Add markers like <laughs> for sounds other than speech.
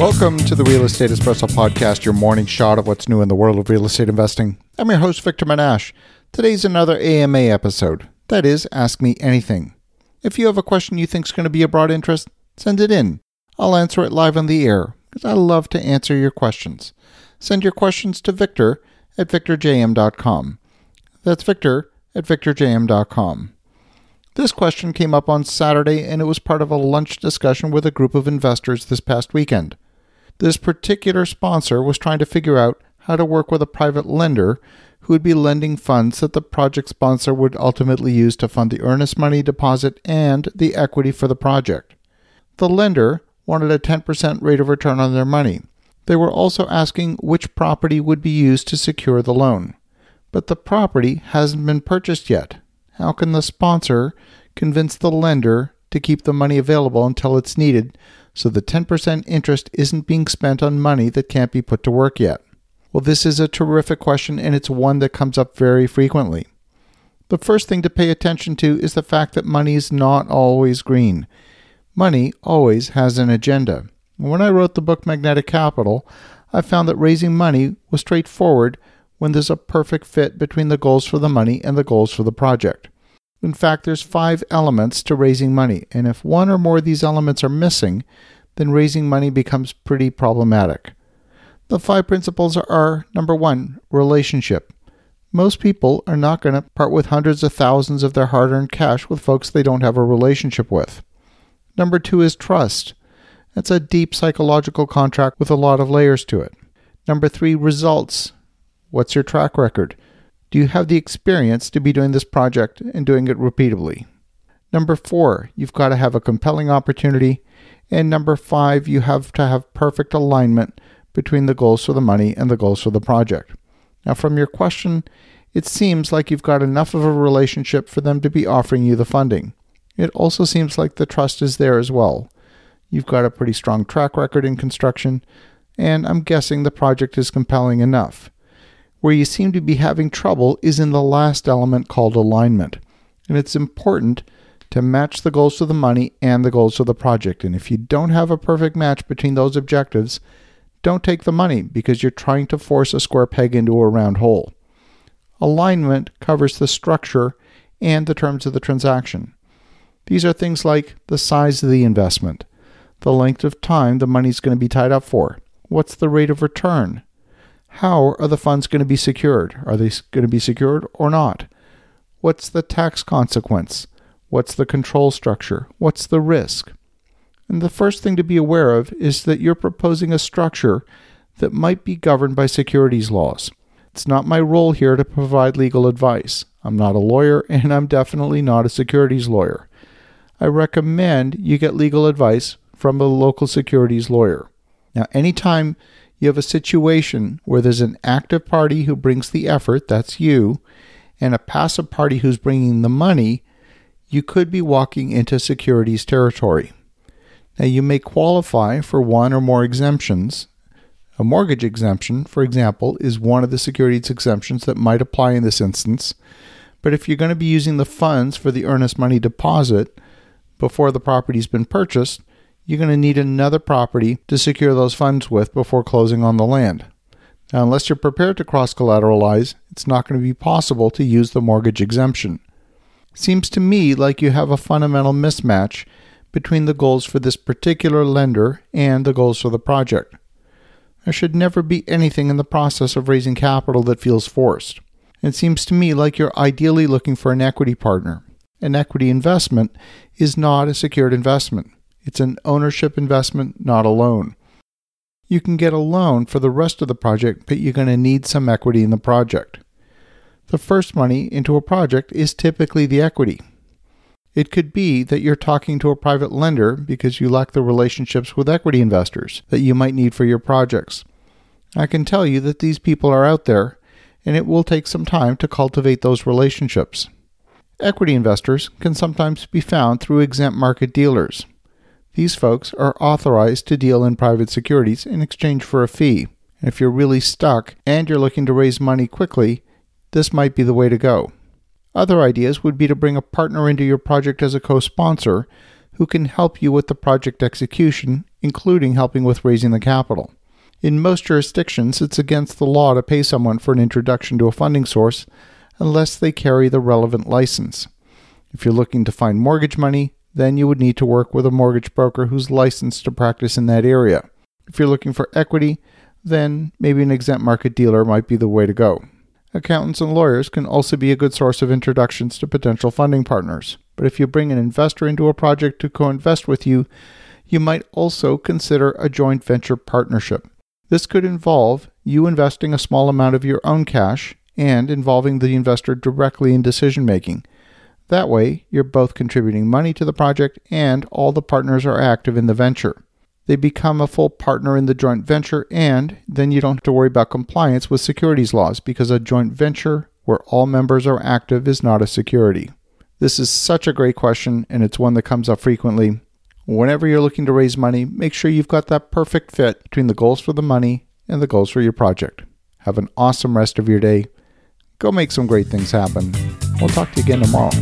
Welcome to the Real Estate Espresso Podcast, your morning shot of what's new in the world of real estate investing. I'm your host, Victor Menasce. Today's another AMA episode. That is, Ask Me Anything. If you have a question you think is going to be of broad interest, send it in. I'll answer it live on the air because I love to answer your questions. Send your questions to Victor at victorjm.com. That's Victor at victorjm.com. This question came up on Saturday and it was part of a lunch discussion with a group of investors this past weekend. This particular sponsor was trying to figure out how to work with a private lender who would be lending funds that the project sponsor would ultimately use to fund the earnest money deposit and the equity for the project. The lender wanted a 10% rate of return on their money. They were also asking which property would be used to secure the loan. But the property hasn't been purchased yet. How can the sponsor convince the lender to keep the money available until it's needed so the 10% interest isn't being spent on money that can't be put to work yet? Well, this is a terrific question, and it's one that comes up very frequently. The first thing to pay attention to is the fact that money is not always green. Money always has an agenda. When I wrote the book Magnetic Capital, I found that raising money was straightforward when there's a perfect fit between the goals for the money and the goals for the project. In fact, there's five elements to raising money, and if one or more of these elements are missing, then raising money becomes pretty problematic. The five principles are number one, relationship. Most people are not going to part with hundreds of thousands of their hard earned cash with folks they don't have a relationship with. Number two is trust. That's a deep psychological contract with a lot of layers to it. Number three, results. What's your track record? Do you have the experience to be doing this project and doing it repeatably? Number four, you've got to have a compelling opportunity. And number five, you have to have perfect alignment between the goals for the money and the goals for the project. Now, from your question, it seems like you've got enough of a relationship for them to be offering you the funding. It also seems like the trust is there as well. You've got a pretty strong track record in construction, and I'm guessing the project is compelling enough. Where you seem to be having trouble is in the last element called alignment. And it's important to match the goals of the money and the goals of the project. And if you don't have a perfect match between those objectives, don't take the money because you're trying to force a square peg into a round hole. Alignment covers the structure and the terms of the transaction. These are things like the size of the investment, the length of time the money is going to be tied up for, what's the rate of return, how are the funds going to be secured? Are they going to be secured or not? What's the tax consequence? What's the control structure? What's the risk? And the first thing to be aware of is that you're proposing a structure that might be governed by securities laws. It's not my role here to provide legal advice. I'm not a lawyer, <laughs> and I'm definitely not a securities lawyer. I recommend you get legal advice from a local securities lawyer. Now, anytime you have a situation where there's an active party who brings the effort, that's you, and a passive party who's bringing the money, you could be walking into securities territory. Now, you may qualify for one or more exemptions. A mortgage exemption, for example, is one of the securities exemptions that might apply in this instance. But if you're going to be using the funds for the earnest money deposit before the property's been purchased, you're going to need another property to secure those funds with before closing on the land. Now, unless you're prepared to cross collateralize, it's not going to be possible to use the mortgage exemption. Seems to me like you have a fundamental mismatch between the goals for this particular lender and the goals for the project. There should never be anything in the process of raising capital that feels forced. It seems to me like you're ideally looking for an equity partner. An equity investment is not a secured investment. It's an ownership investment, not a loan. You can get a loan for the rest of the project, but you're going to need some equity in the project. The first money into a project is typically the equity. It could be that you're talking to a private lender because you lack the relationships with equity investors that you might need for your projects. I can tell you that these people are out there, and it will take some time to cultivate those relationships. Equity investors can sometimes be found through exempt market dealers. These folks are authorized to deal in private securities in exchange for a fee. If you're really stuck and you're looking to raise money quickly, this might be the way to go. Other ideas would be to bring a partner into your project as a co sponsor who can help you with the project execution including helping with raising the capital. In most jurisdictions, it's against the law to pay someone for an introduction to a funding source unless they carry the relevant license. If you're looking to find mortgage money, then you would need to work with a mortgage broker who's licensed to practice in that area. If you're looking for equity, then maybe an exempt market dealer might be the way to go. Accountants and lawyers can also be a good source of introductions to potential funding partners. But if you bring an investor into a project to co invest with you, you might also consider a joint venture partnership. This could involve you investing a small amount of your own cash and involving the investor directly in decision making. That way, you're both contributing money to the project and all the partners are active in the venture they become a full partner in the joint venture, and then you don't have to worry about compliance with securities laws because a joint venture where all members are active is not a security. This is such a great question, and it's one that comes up frequently. Whenever you're looking to raise money, make sure you've got that perfect fit between the goals for the money and the goals for your project. Have an awesome rest of your day. Go make some great things happen. We'll talk to you again tomorrow.